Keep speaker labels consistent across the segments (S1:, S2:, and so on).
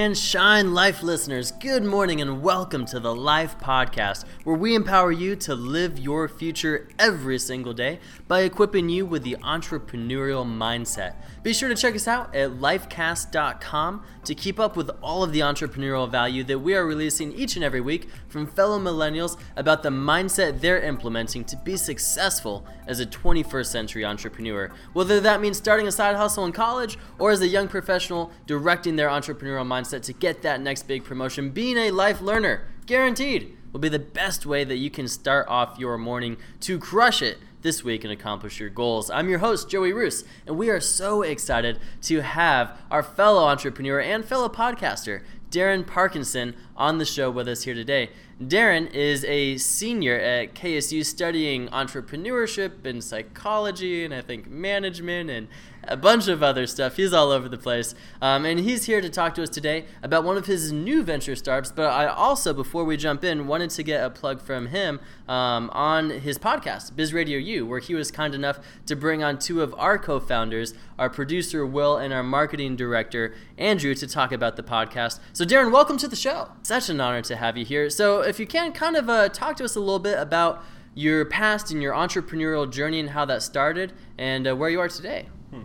S1: and shine life listeners. Good morning and welcome to the Lyfe Podcast, where we empower you to live your future every single day by equipping you with the entrepreneurial mindset. Be sure to check us out at lyfecast.com to keep up with all of the entrepreneurial value that we are releasing each and every week from fellow millennials about the mindset they're implementing to be successful as a 21st century entrepreneur. Whether that means starting a side hustle in college or as a young professional directing their entrepreneurial mindset to get that next big promotion, being a life learner, guaranteed, will be the best way that you can start off your morning to crush it this week and accomplish your goals. I'm your host, Joey Roos, and we are so excited to have our fellow entrepreneur and fellow podcaster, Darren Parkinson, on the show with us here today. Darren is a senior at KSU studying entrepreneurship and psychology and I think management and a bunch of other stuff. He's all over the place. Um, and he's here to talk to us today about one of his new venture startups. But I also, before we jump in, wanted to get a plug from him um, on his podcast, Biz Radio U, where he was kind enough to bring on two of our co founders, our producer, Will, and our marketing director, Andrew, to talk about the podcast. So, Darren, welcome to the show. Such an honor to have you here. So, if you can, kind of uh, talk to us a little bit about your past and your entrepreneurial journey and how that started and uh, where you are today. Hmm.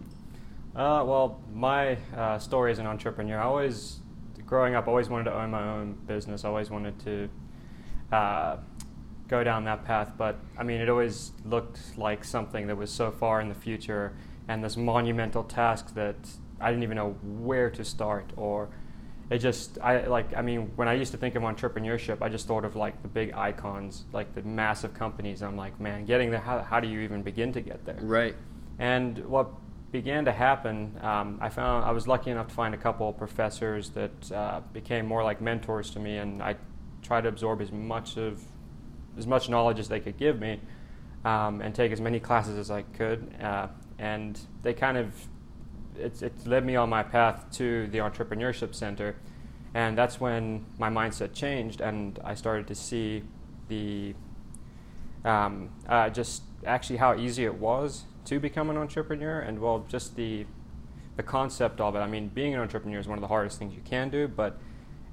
S2: Uh, well, my uh, story as an entrepreneur, I always, growing up, always wanted to own my own business. I always wanted to uh, go down that path. But I mean, it always looked like something that was so far in the future and this monumental task that I didn't even know where to start or it just I like I mean when I used to think of entrepreneurship I just thought of like the big icons like the massive companies I'm like man getting there how, how do you even begin to get there
S1: right
S2: and what began to happen, um, I found I was lucky enough to find a couple of professors that uh, became more like mentors to me, and I tried to absorb as much of as much knowledge as they could give me, um, and take as many classes as I could. Uh, and they kind of it, led me on my path to the entrepreneurship center, and that's when my mindset changed, and I started to see the um, uh, just actually how easy it was to become an entrepreneur and well just the the concept of it i mean being an entrepreneur is one of the hardest things you can do but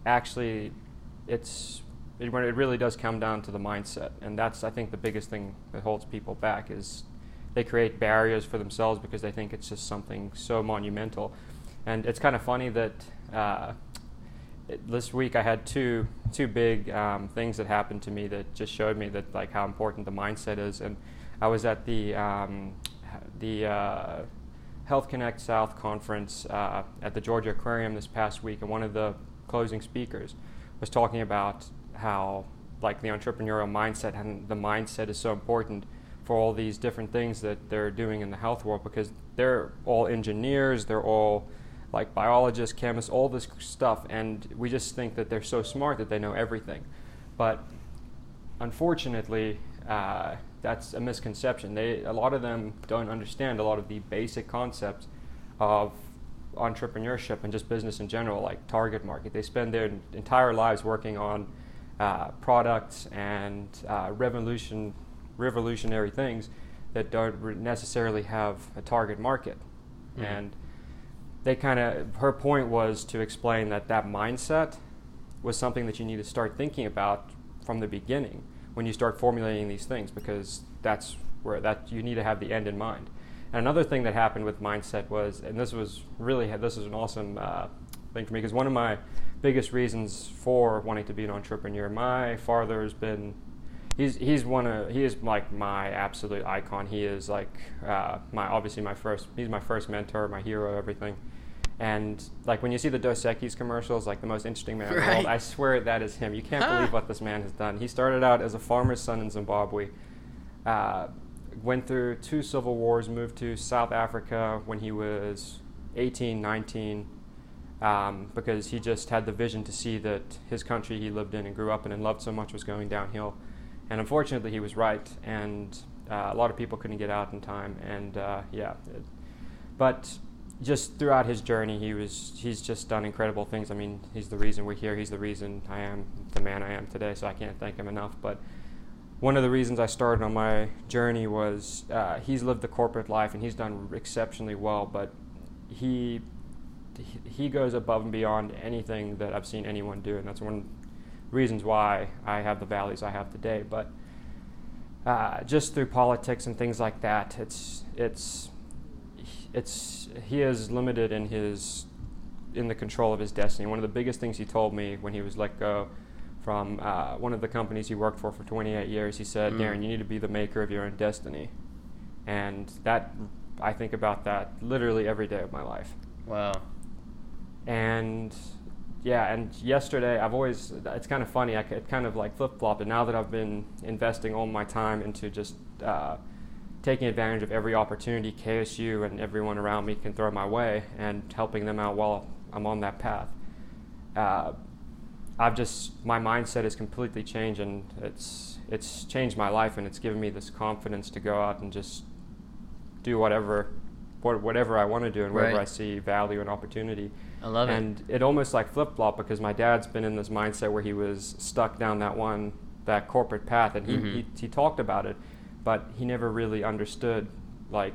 S2: actually it's it, it really does come down to the mindset and that's i think the biggest thing that holds people back is they create barriers for themselves because they think it's just something so monumental and it's kind of funny that uh, this week I had two two big um, things that happened to me that just showed me that like how important the mindset is. And I was at the um, the uh, Health Connect South conference uh, at the Georgia Aquarium this past week, and one of the closing speakers was talking about how like the entrepreneurial mindset and the mindset is so important for all these different things that they're doing in the health world because they're all engineers, they're all like biologists, chemists, all this stuff, and we just think that they're so smart that they know everything. But unfortunately, uh, that's a misconception. They a lot of them don't understand a lot of the basic concepts of entrepreneurship and just business in general, like target market. They spend their entire lives working on uh, products and uh, revolution, revolutionary things that don't necessarily have a target market. Mm-hmm. And they kind of, her point was to explain that that mindset was something that you need to start thinking about from the beginning when you start formulating these things because that's where that you need to have the end in mind. And another thing that happened with mindset was, and this was really this is an awesome uh, thing for me because one of my biggest reasons for wanting to be an entrepreneur, my father has been. He's, he's one of he is like my absolute icon. He is like uh, my obviously my first he's my first mentor, my hero, everything. And like when you see the Dos Equis commercials, like the most interesting man right. in the world, I swear that is him. You can't huh. believe what this man has done. He started out as a farmer's son in Zimbabwe, uh, went through two civil wars, moved to South Africa when he was 18, 19, um, because he just had the vision to see that his country he lived in and grew up in and loved so much was going downhill. And unfortunately, he was right, and uh, a lot of people couldn't get out in time. And uh, yeah, it, but just throughout his journey, he was he's just done incredible things. I mean, he's the reason we're here. He's the reason I am the man I am today. So I can't thank him enough. But one of the reasons I started on my journey was uh, he's lived the corporate life and he's done exceptionally well. But he he goes above and beyond anything that I've seen anyone do, and that's one of the reasons why I have the valleys I have today. But uh, just through politics and things like that, it's it's it's he is limited in his in the control of his destiny. One of the biggest things he told me when he was let go from uh, one of the companies he worked for for 28 years, he said, mm. "Darren, you need to be the maker of your own destiny," and that I think about that literally every day of my life.
S1: Wow.
S2: And yeah, and yesterday I've always it's kind of funny. I it kind of like flip flopped, and now that I've been investing all my time into just uh, taking advantage of every opportunity KSU and everyone around me can throw my way, and helping them out while I'm on that path. Uh, I've just my mindset has completely changed, and it's it's changed my life, and it's given me this confidence to go out and just do whatever whatever I want to do and wherever right. I see value and opportunity.
S1: I love
S2: and it. And it almost like flip flop because my dad's been in this mindset where he was stuck down that one that corporate path, and he, mm-hmm. he, he talked about it, but he never really understood like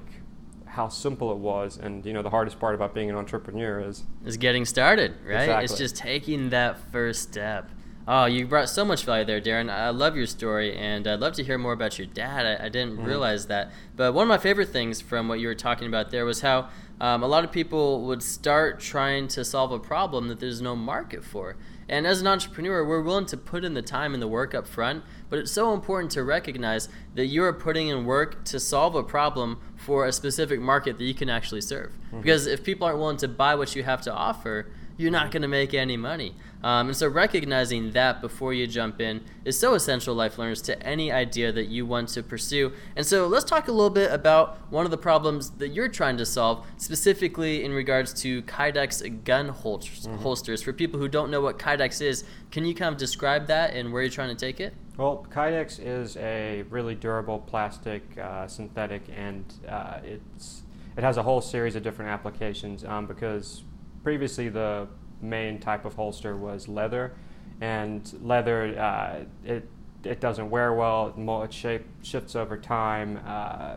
S2: how simple it was and you know the hardest part about being an entrepreneur is
S1: is getting started right
S2: exactly.
S1: it's just taking that first step Oh, you brought so much value there, Darren. I love your story, and I'd love to hear more about your dad. I, I didn't mm-hmm. realize that. But one of my favorite things from what you were talking about there was how um, a lot of people would start trying to solve a problem that there's no market for. And as an entrepreneur, we're willing to put in the time and the work up front, but it's so important to recognize that you are putting in work to solve a problem for a specific market that you can actually serve. Mm-hmm. Because if people aren't willing to buy what you have to offer, you're not going to make any money. Um, and so recognizing that before you jump in is so essential, life learners, to any idea that you want to pursue. And so let's talk a little bit about one of the problems that you're trying to solve, specifically in regards to Kydex gun holsters. Mm-hmm. holsters. For people who don't know what Kydex is, can you kind of describe that and where you're trying to take it?
S2: Well, Kydex is a really durable plastic, uh, synthetic, and uh, it's it has a whole series of different applications um, because previously the main type of holster was leather, and leather uh, it it doesn't wear well. Its shape shifts over time. Uh,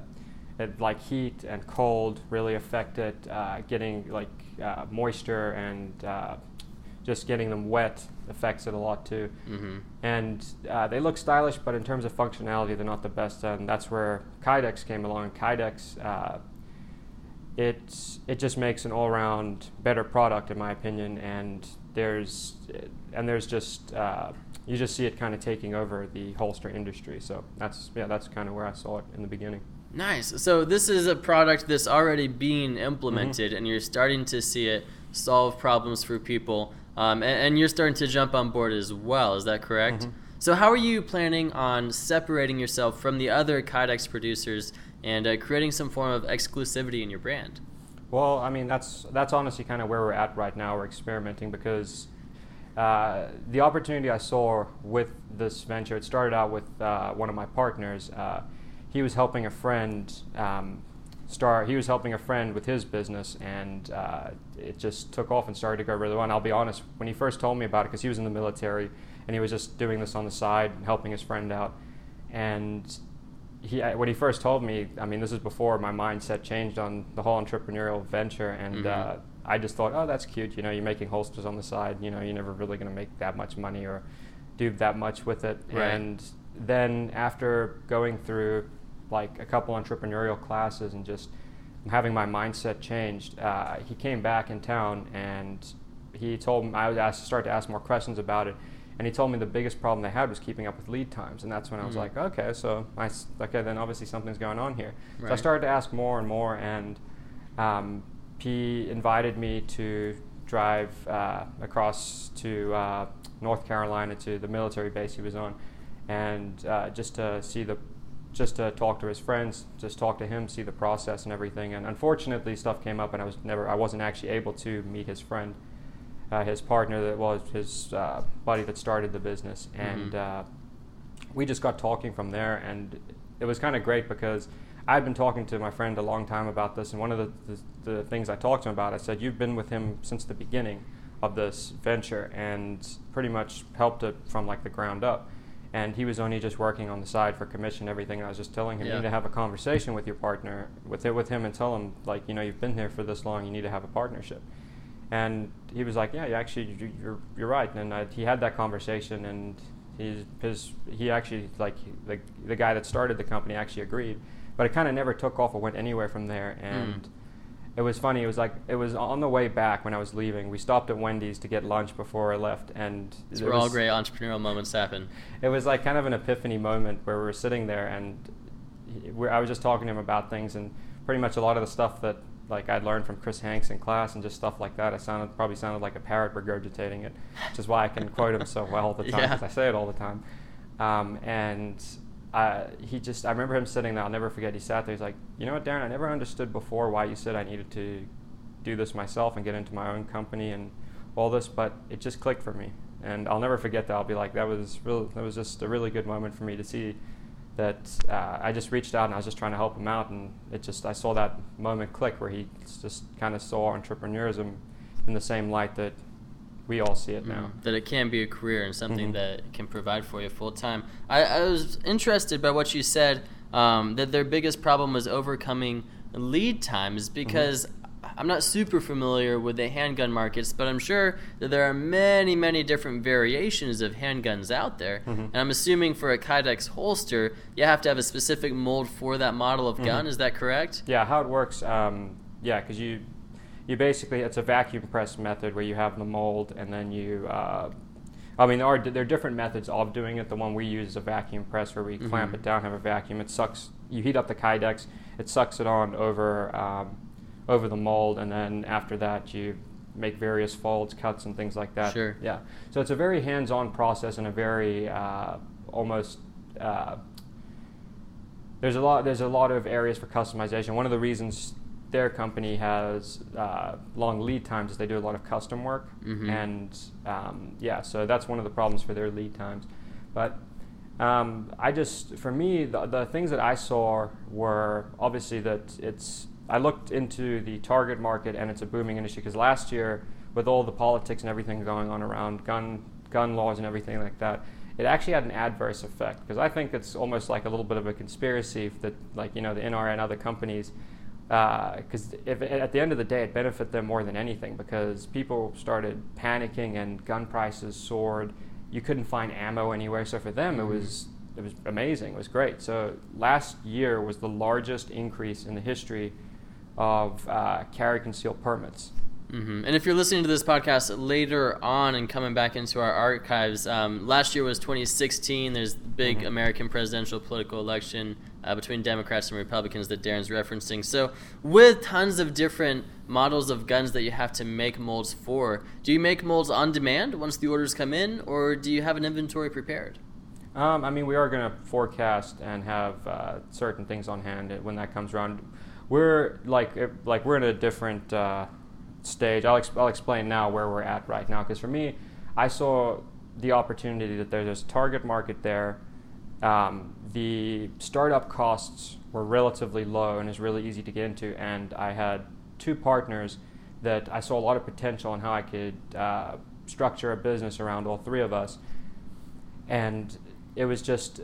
S2: it, like heat and cold really affect it. Uh, getting like uh, moisture and uh, just getting them wet affects it a lot too. Mm-hmm. And uh, they look stylish, but in terms of functionality, they're not the best. And that's where Kydex came along. Kydex it it just makes an all-around better product in my opinion and there's and there's just uh, you just see it kind of taking over the holster industry. So that's yeah that's kind of where I saw it in the beginning.
S1: Nice. So this is a product that's already being implemented mm-hmm. and you're starting to see it solve problems for people um, and, and, you're starting to jump on board as well. Is that correct? Mm-hmm. so how are you planning on separating yourself from the other kydex producers and uh, creating some form of exclusivity in your brand.
S2: Well, I mean that's that's honestly kind of where we're at right now. We're experimenting because uh, the opportunity I saw with this venture. It started out with uh, one of my partners. Uh, he was helping a friend um, start. He was helping a friend with his business, and uh, it just took off and started to go really well. And I'll be honest, when he first told me about it, because he was in the military and he was just doing this on the side, helping his friend out, and he when he first told me, I mean, this is before my mindset changed on the whole entrepreneurial venture, and mm-hmm. uh, I just thought, oh, that's cute. You know, you're making holsters on the side. You know, you're never really going to make that much money or do that much with it. Right. And then after going through like a couple entrepreneurial classes and just having my mindset changed, uh, he came back in town and he told me I was asked to start to ask more questions about it and he told me the biggest problem they had was keeping up with lead times, and that's when I was mm-hmm. like, okay, so I okay, then obviously something's going on here. Right. So I started to ask more and more, and um, he invited me to drive uh, across to uh, North Carolina to the military base he was on, and uh, just to see the just to talk to his friends, just talk to him, see the process and everything. And unfortunately, stuff came up, and I was never, I wasn't actually able to meet his friend uh, his partner that was his uh, buddy that started the business, mm-hmm. and mm-hmm. we just got talking from there, and it was kind of great because I'd been talking to my friend a long time about this, and one of the, the, the things I talked to him about, I said, "You've been with him since the beginning of this venture, and pretty much helped it from like the ground up." and he was only just working on the side for commission and everything and i was just telling him yeah. you need to have a conversation with your partner with it with him and tell him like you know you've been here for this long you need to have a partnership And he was like, "Yeah, you actually, you- you're you're right." And I, he had that conversation, and he's his he actually like the the guy that started the company actually agreed, but it kind of never took off or went anywhere from there. Hmm. And it was funny. It was like it was on the way back when I was leaving. We stopped at Wendy's to get lunch before I left, and
S1: It's
S2: it
S1: where all great entrepreneurial moments happen.
S2: it was like kind of an epiphany moment where we were sitting there and I was just talking to him about things and pretty much a lot of the stuff that like I'd learned from Chris Hanks in class and just stuff like that. I sounded probably sounded like a parrot regurgitating it, which is why I can quote him so well all the time
S1: Yeah.
S2: because I say it all the time. Um, and uh, he just, I remember him sitting there. I'll never forget. He sat there. He's like, you know what, Darren? I never understood before why you said I needed to do this myself and get into my own company and all this, but it just clicked for me. And I'll never forget that. I'll be like, that was real. That was just a really good moment for me to see that uh, I just reached out and I was just trying to help him out, and it just I saw that moment click where he just kind of saw entrepreneurism in the same light that we all see it now.
S1: Mm, that it can be a career and something
S2: Mhm.
S1: that can provide for you full time. I, I was interested by what you said um, that their biggest problem was overcoming lead times
S2: Mm-hmm.
S1: I'm not super familiar with the handgun markets, but I'm sure that there are many, many different variations of handguns out there.
S2: Mhm.
S1: And I'm assuming for a Kydex holster, you have to have a specific mold for that model of gun.
S2: Mhm.
S1: Is that correct?
S2: Yeah, how it works? Um, yeah, because you you basically it's a vacuum press method where you have the mold and then you. Uh, I mean, there are there are different methods of doing it. The one we use is a vacuum press where we clamp
S1: Mhm.
S2: it down, have a vacuum. It sucks. You heat up the Kydex, it sucks it on over um, over the mold, and then after that you make various folds, cuts, and things like that.
S1: Sure.
S2: Yeah. So it's a very hands-on process and a very uh, almost. Uh, there's a lot there's a lot of areas for customization. One of the reasons their company has uh, long lead times is they do a lot of custom work,
S1: Mhm.
S2: and um, yeah, so that's one of the problems for their lead times. But um, I just for me the, the things that I saw were obviously that it's I looked into the target market and it's a booming industry because last year with all the politics and everything going on around gun gun laws and everything like that it actually had an adverse effect because I think it's almost like a little bit of a conspiracy that like you know the NRA and other companies uh, because if at the end of the day it benefited them more than anything because people started panicking and gun prices soared. You couldn't find ammo anywhere so for them it mm-hmm. was it was amazing it was great. So last year was the largest increase in the history of uh, carry concealed permits
S1: hmm And if you're listening to this podcast later on and coming back into our archives, um, last year was 2016. There's the big
S2: Mhm.
S1: American presidential political election uh, between Democrats and Republicans that Darren's referencing. So, with tons of different models of guns that you have to make molds for, do you make molds on demand once the orders come in, or do you have an inventory prepared?
S2: Um, I mean, we are going to forecast and have uh, certain things on hand when that comes around. We're like like we're in a different uh, stage. I'll, ex- I'll explain now where we're at right now because for me, I saw the opportunity that there's a target market there. Um, the startup costs were relatively low and it's really easy to get into, and I had two partners that I saw a lot of potential in how I could uh, structure a business around all three of us and it was just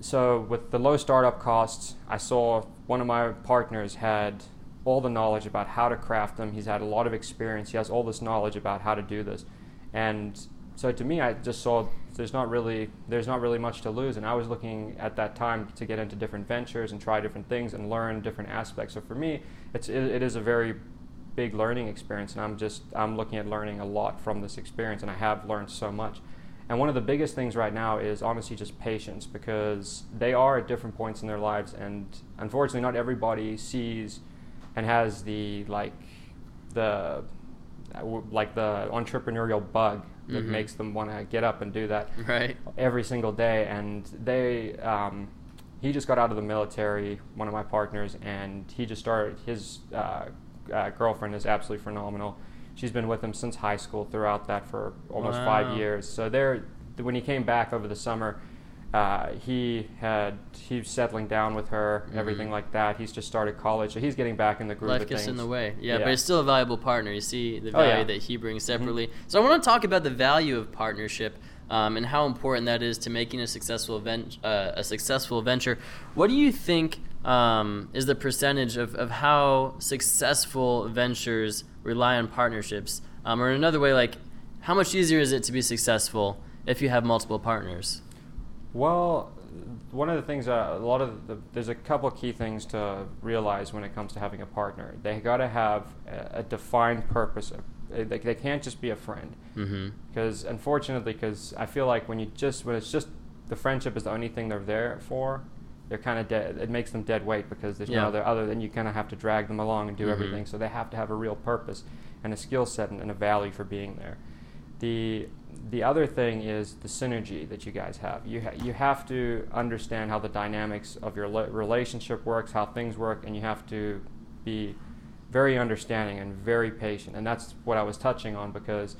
S2: so with the low startup costs i saw one of my partners had all the knowledge about how to craft them. He's had a lot of experience. He has all this knowledge about how to do this. And so to me i just saw there's not really there's not really much to lose. And i was looking at that time to get into different ventures and try different things and learn different aspects. So for me it's it, it is a very big learning experience. And i'm just i'm looking at learning a lot from this experience. And i have learned so much and one of the biggest things right now is honestly just patience because they are at different points in their lives, and unfortunately, not everybody sees and has the like the like the entrepreneurial bug that
S1: Mhm.
S2: makes them want to get up and do that
S1: Right.
S2: every single day. And they, um, he just got out of the military, one of my partners, and he just started. His uh, uh, girlfriend is absolutely phenomenal. She's been with him since high school throughout that for almost
S1: Wow.
S2: five years. So they're when he came back over the summer. Uh, he had he's settling down with her,
S1: Mhm.
S2: everything like that. He's just started college, so he's getting back in the groove
S1: Life gets in the way. Yeah,
S2: Yeah.
S1: but it's still a valuable partner. You see the
S2: Oh,
S1: value
S2: yeah.
S1: that he brings separately. So I want to talk about the value of partnership um, and how important that is to making a successful vent- uh, a successful venture. What do you think um, is the percentage of, of how successful ventures rely on partnerships? Um, or in another way, like, how much easier is it to be successful if you have multiple partners?
S2: Well, one of the things, uh, a lot of the, there's a couple key things to realize when it comes to having a partner. They got to have a, a, defined purpose. They, they can't just be a friend. Because
S1: Mm-hmm.
S2: unfortunately, because I feel like when you just when it's just the friendship is the only thing they're there for, they're kind of dead. It makes them dead weight because there's
S1: Yeah.
S2: no other other than you kind of have to drag them along and do
S1: Mhm.
S2: everything. So they have to have a real purpose and a skill set and, and a value for being there. The the other thing is the synergy that you guys have. You ha- you have to understand how the dynamics of your le- relationship works, how things work, and you have to be very understanding and very patient. And that's what I was touching on because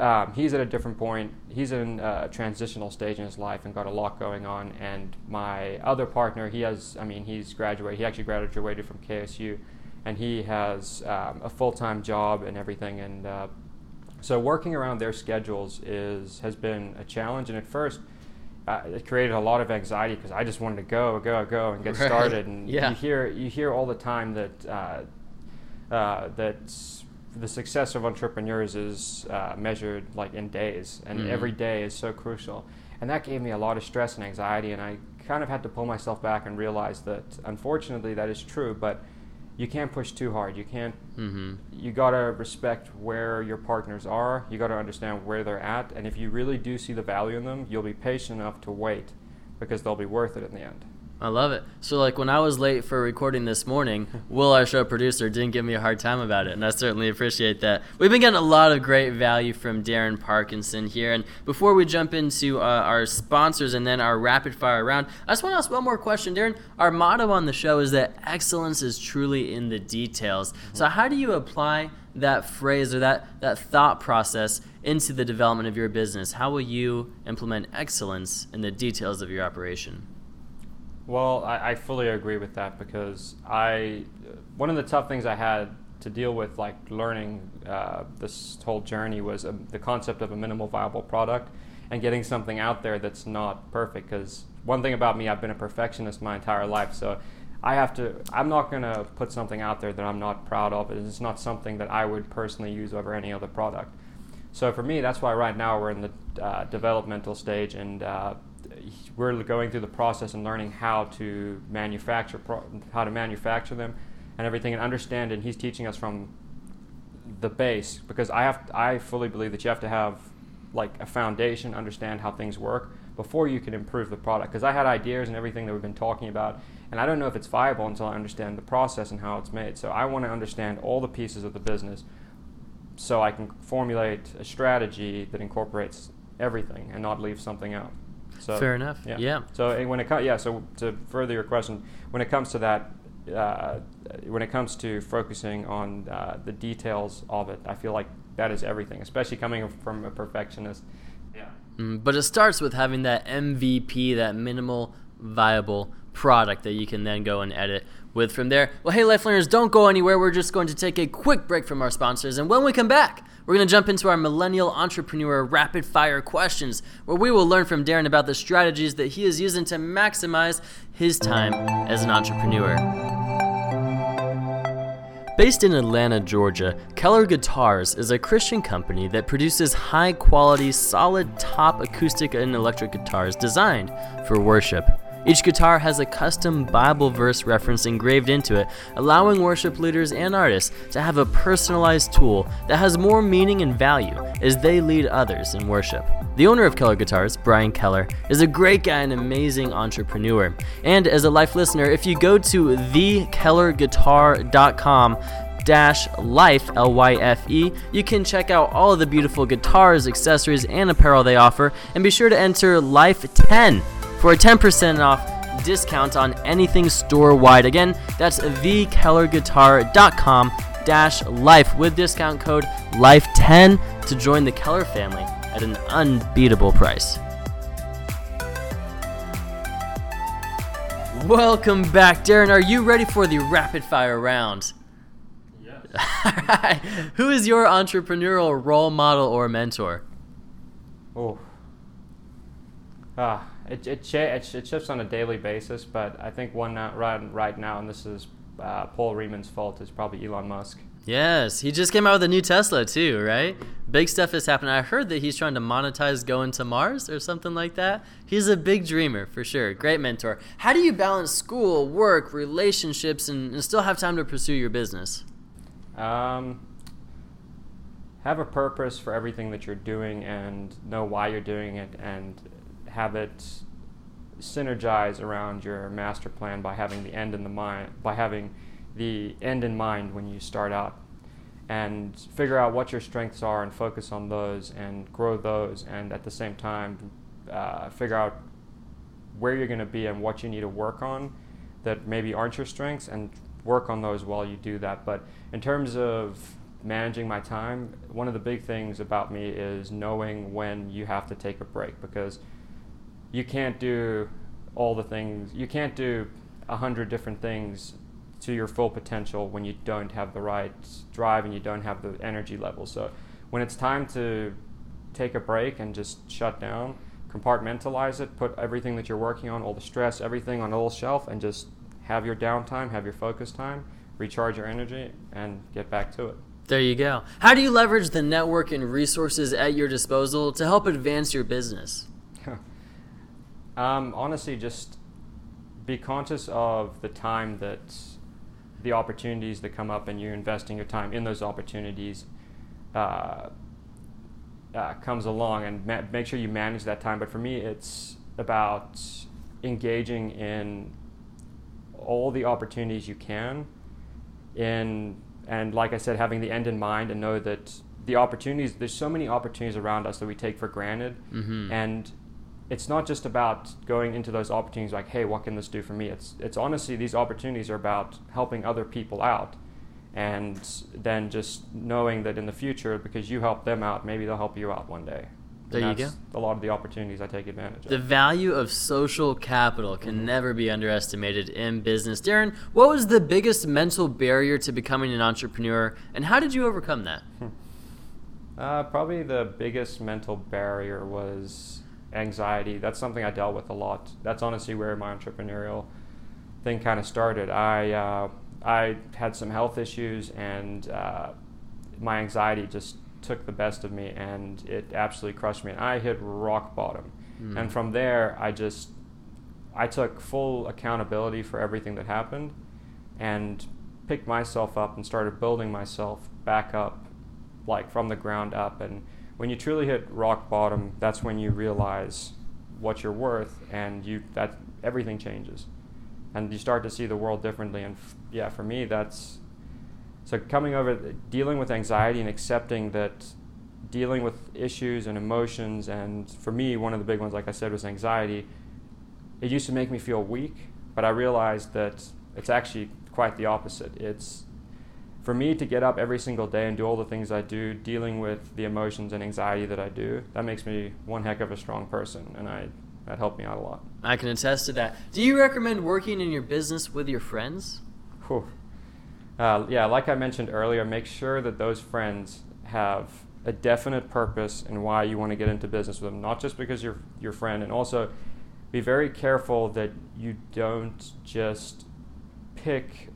S2: um, he's at a different point. He's in a transitional stage in his life and got a lot going on. And my other partner, he has, I mean, he's graduated. He actually graduated from KSU, and he has um, a full-time job and everything. And uh, so working around their schedules is has been a challenge. And at first, uh, it created a lot of anxiety because I just wanted to go, go, go, and get
S1: Right.
S2: started. And
S1: Yeah.
S2: you hear you hear all the time that uh, uh, that the success of entrepreneurs is uh, measured like in days, and
S1: Mhm.
S2: every day is so crucial. And that gave me a lot of stress and anxiety, and I kind of had to pull myself back and realize that unfortunately that is true, but you can't push too hard. You can't.
S1: Mm-hmm.
S2: You gotta respect where your partners are. You gotta understand where they're at, and if you really do see the value in them, you'll be patient enough to wait, because they'll be worth it in the end.
S1: I love it. So, like, when I was late for recording this morning, Will, our show producer, didn't give me a hard time about it, and I certainly appreciate that. We've been getting a lot of great value from Darren Parkinson here, and before we jump into uh, our sponsors and then our rapid fire round, I just want to ask one more question, Darren. Our motto on the show is that excellence is truly in the details. So, how do you apply that phrase or that, that thought process into the development of your business? How will you implement excellence in the details of your operation?
S2: Well, I, I fully agree with that because I, one of the tough things I had to deal with, like learning uh, this whole journey, was um the concept of a minimal viable product and getting something out there that's not perfect. Because one thing about me, I've been a perfectionist my entire life, so I have to. I'm not gonna put something out there that I'm not proud of. and It's not something that I would personally use over any other product. So for me, that's why right now we're in the uh, developmental stage, and uh, we're going through the process and learning how to manufacture how to manufacture them and everything, and understand. And he's teaching us from the base because I have I fully believe that you have to have like a foundation, understand how things work before you can improve the product. Because I had ideas and everything that we've been talking about, and I don't know if it's viable until I understand the process and how it's made. So I want to understand all the pieces of the business so I can formulate a strategy that incorporates everything and not leave something out. So
S1: Fair enough.
S2: Yeah.
S1: Yeah.
S2: So when it comes, yeah. So to further your question, when it comes to that, uh, when it comes to focusing on uh, the details of it, I feel like that is everything, especially coming from a perfectionist. Yeah.
S1: Mm, but it starts with having that MVP, that minimal viable product that you can then go and edit with from there. Well, hey, life learners, don't go anywhere. We're just going to take a quick break from our sponsors. And when we come back, we're going to jump into our millennial entrepreneur rapid fire questions, where we will learn from Darren about the strategies that he is using to maximize his time as an entrepreneur. Based in Atlanta, Georgia, Keller Guitars is a Christian company that produces high quality, solid top acoustic and electric guitars designed for worship. Each guitar has a custom Bible verse reference engraved into it, allowing worship leaders and artists to have a personalized tool that has more meaning and value as they lead others in worship. The owner of Keller Guitars, Brian Keller, is a great guy and amazing entrepreneur. And as a life listener, if you go to thekellerguitar.com dash life l-y-f-e you can check out all of the beautiful guitars accessories and apparel they offer and be sure to enter life 10 for a 10% off discount on anything store wide again that's thekellerguitar.com dash life with discount code life 10 to join the keller family at an unbeatable price welcome back darren are you ready for the rapid fire round
S2: Yes.
S1: Who is your entrepreneurial role model or mentor?
S2: Oh. Ah, it it, cha- it sh- it shifts on a daily basis, but I think one now, right right now, and this is uh, Paul Reeman's fault, is probably Elon Musk.
S1: Yes, he just came out with a new Tesla too, right? Big stuff is happening. I heard that he's trying to monetize going to Mars or something like that. He's a big dreamer for sure. Great mentor. How do you balance school, work, relationships, and, and still have time to pursue your business?
S2: Um, have a purpose for everything that you're doing and know why you're doing it and have it synergize around your master plan by having the end in the mind by having the end in mind when you start out and figure out what your strengths are and focus on those and grow those and at the same time uh, figure out where you're going to be and what you need to work on that maybe aren't your strengths and work on those while you do that. But in terms of managing my time one of the big things about me is knowing when you have to take a break because you can't do all the things you can't do a hundred different things to your full potential when you don't have the right drive and you don't have the energy level. So when it's time to take a break and just shut down, compartmentalize it, put everything that you're working on, all the stress, everything on a little shelf, and just have your downtime, have your focus time, recharge your energy, and get back to it.
S1: There you go. How do you leverage the network and resources at your disposal to help advance your business?
S2: Um, honestly, just be conscious of the time that the opportunities that come up and you're investing your time in those opportunities uh, uh, comes along and ma- make sure you manage that time. But for me, it's about engaging in all the opportunities you can in and like I said, having the end in mind and know that the opportunities there's so many opportunities around us that we take for granted mm-hmm. and it's not just about going into those opportunities like, hey, what can this do for me? It's it's honestly these opportunities are about helping other people out, and then just knowing that in the future, because you help them out, maybe they'll help you out one day.
S1: There you go.
S2: A lot of the opportunities I take advantage
S1: of. The value of social capital can mm-hmm. never be underestimated in business. Darren, what was the biggest mental barrier to becoming an entrepreneur, and how did you overcome that?
S2: Uh, probably the biggest mental barrier was anxiety. That's something I dealt with a lot. That's honestly where my entrepreneurial thing kind of started. I uh, I had some health issues, and uh, my anxiety just took the best of me, and it absolutely crushed me. And I hit rock bottom. Mm. And from there, I just I took full accountability for everything that happened, and picked myself up and started building myself back up, like from the ground up, and when you truly hit rock bottom, that's when you realize what you're worth, and you that everything changes, and you start to see the world differently. And f- yeah, for me, that's so coming over dealing with anxiety and accepting that dealing with issues and emotions, and for me, one of the big ones, like I said, was anxiety. It used to make me feel weak, but I realized that it's actually quite the opposite. It's for me to get up every single day and do all the things I do, dealing with the emotions and anxiety that I do, that makes me one heck of a strong person, and I that helped me out a lot.
S1: I can attest to that. Do you recommend working in your business with your friends?
S2: Uh, yeah, like I mentioned earlier, make sure that those friends have a definite purpose and why you want to get into business with them, not just because you're your friend, and also be very careful that you don't just pick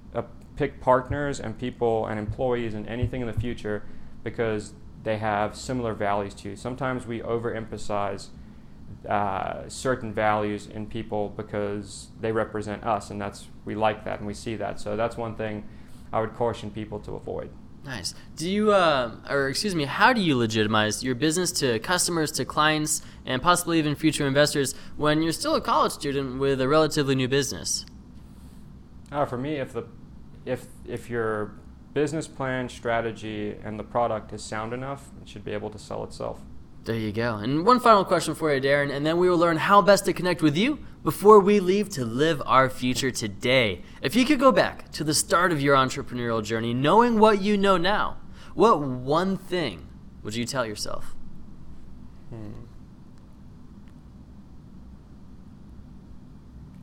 S2: pick partners and people and employees and anything in the future because they have similar values to you. Sometimes we overemphasize uh, certain values in people because they represent us, and that's we like that and we see that. So that's one thing I would caution people to avoid.
S1: Nice. Do you, uh, or excuse me, how do you legitimize your business to customers, to clients, and possibly even future investors when you're still a college student with a relatively new business?
S2: Uh, for me, if the if if your business plan, strategy, and the product is sound enough, it should be able to sell itself.
S1: There you go. And one final question for you, Darren, and then we will learn how best to connect with you before we leave to live our future today. If you could go back to the start of your entrepreneurial journey, knowing what you know now, what one thing would you tell yourself? Hmm.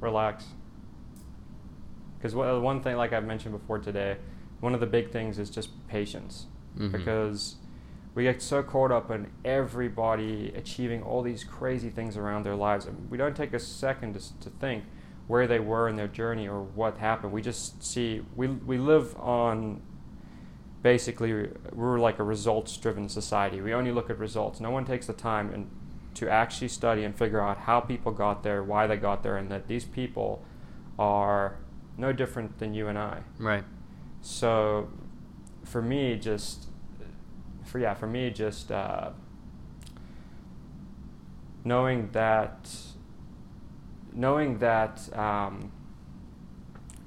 S2: Relax. Because one thing, like I've mentioned before today, one of the big things is just patience. Mm-hmm. Because we get so caught up in everybody achieving all these crazy things around their lives, and we don't take a second to, to think where they were in their journey or what happened. We just see we we live on basically we're like a results driven society. We only look at results. No one takes the time and to actually study and figure out how people got there, why they got there, and that these people are no different than you and I.
S1: Right.
S2: So, for me, just for yeah, for me, just uh, knowing that knowing that um,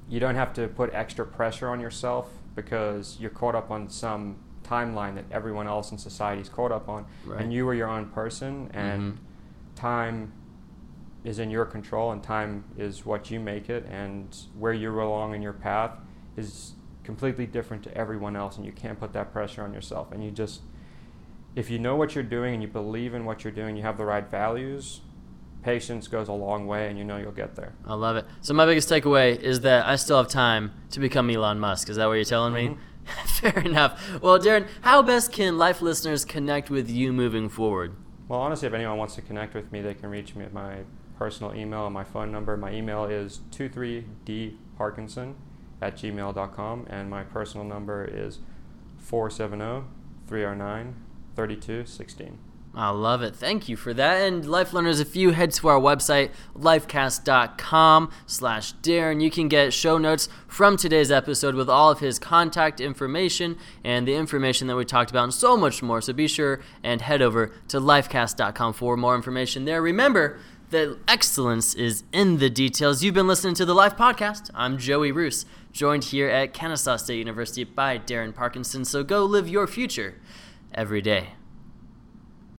S2: you don't have to put extra pressure on yourself because you're caught up on some timeline that everyone else in society is caught up on,
S1: Right.
S2: and you are your own person, and
S1: Mhm.
S2: time is in your control, and time is what you make it, and where you're along in your path is completely different to everyone else, and you can't put that pressure on yourself, and you just if you know what you're doing and you believe in what you're doing, you have the right values, patience goes a long way and you know you'll get there.
S1: I love it. So my biggest takeaway is that I still have time to become Elon Musk. Is that what you're telling me? Mm-hmm. Fair enough. Well, Darren, how best can life listeners connect with you moving forward?
S2: Well, honestly, if anyone wants to connect with me, they can reach me at my personal email and my phone number. My email is 23dparkinson at gmail.com, and my personal number is 470 309 3216.
S1: I love it. Thank you for that. And life learners, if you head to our website, lyfecast.com slash Darren, you can get show notes from today's episode with all of his contact information and the information that we talked about and so much more. So be sure and head over to lyfecast.com for more information there. Remember that excellence is in the details. You've been listening to the Lyfe Podcast. I'm Joey Roos, joined here at Kennesaw State University by Darren Parkinson. So go live your future every day.